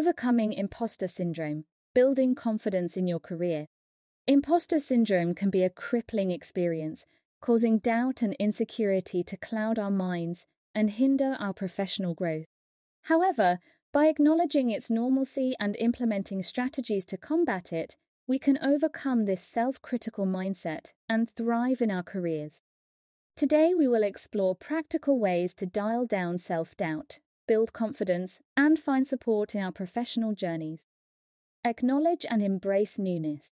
Overcoming imposter syndrome, building confidence in your career. Imposter syndrome can be a crippling experience, causing doubt and insecurity to cloud our minds and hinder our professional growth. However, by acknowledging its normalcy and implementing strategies to combat it, we can overcome this self critical mindset and thrive in our careers. Today, we will explore practical ways to dial down self doubt, build confidence, and find support in our professional journeys. Acknowledge and embrace newness.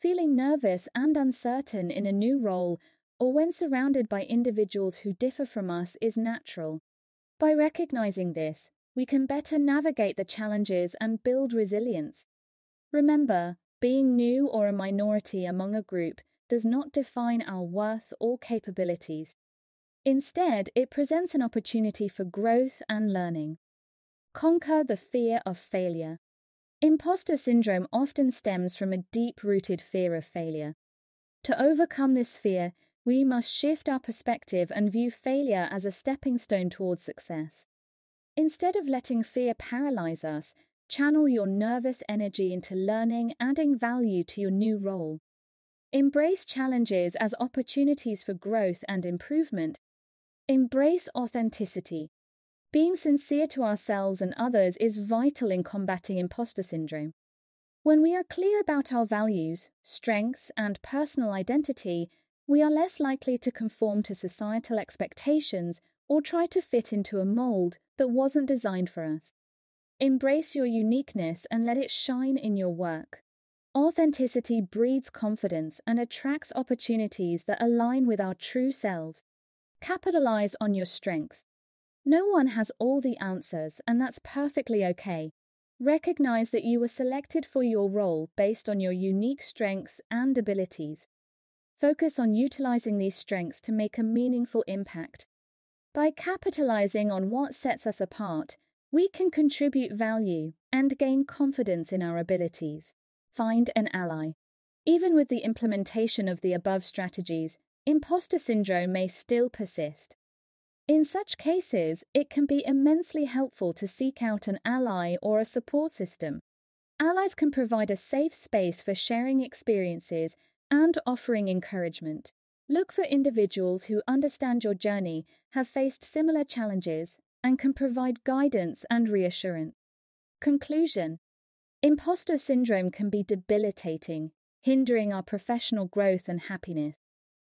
Feeling nervous and uncertain in a new role or when surrounded by individuals who differ from us is natural. By recognizing this, we can better navigate the challenges and build resilience. Remember, being new or a minority among a group does not define our worth or capabilities. Instead, it presents an opportunity for growth and learning. Conquer the fear of failure. Imposter syndrome often stems from a deep rooted fear of failure. To overcome this fear, we must shift our perspective and view failure as a stepping stone towards success. Instead of letting fear paralyze us, channel your nervous energy into learning, adding value to your new role. Embrace challenges as opportunities for growth and improvement. Embrace authenticity. Being sincere to ourselves and others is vital in combating imposter syndrome. When we are clear about our values, strengths, and personal identity, we are less likely to conform to societal expectations or try to fit into a mold that wasn't designed for us. Embrace your uniqueness and let it shine in your work. Authenticity breeds confidence and attracts opportunities that align with our true selves. Capitalize on your strengths. No one has all the answers, and that's perfectly okay. Recognize that you were selected for your role based on your unique strengths and abilities. Focus on utilizing these strengths to make a meaningful impact. By capitalizing on what sets us apart, we can contribute value and gain confidence in our abilities. Find an ally. Even with the implementation of the above strategies, imposter syndrome may still persist. In such cases, it can be immensely helpful to seek out an ally or a support system. Allies can provide a safe space for sharing experiences and offering encouragement. Look for individuals who understand your journey, have faced similar challenges, and can provide guidance and reassurance. Conclusion Imposter syndrome can be debilitating, hindering our professional growth and happiness.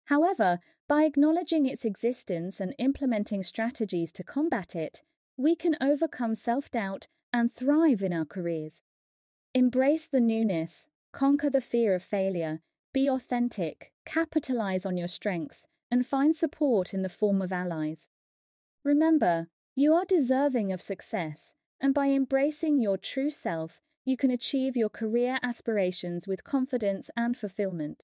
However, by acknowledging its existence and implementing strategies to combat it, we can overcome self doubt and thrive in our careers. Embrace the newness, conquer the fear of failure, be authentic, capitalize on your strengths, and find support in the form of allies. Remember, you are deserving of success, and by embracing your true self, you can achieve your career aspirations with confidence and fulfillment.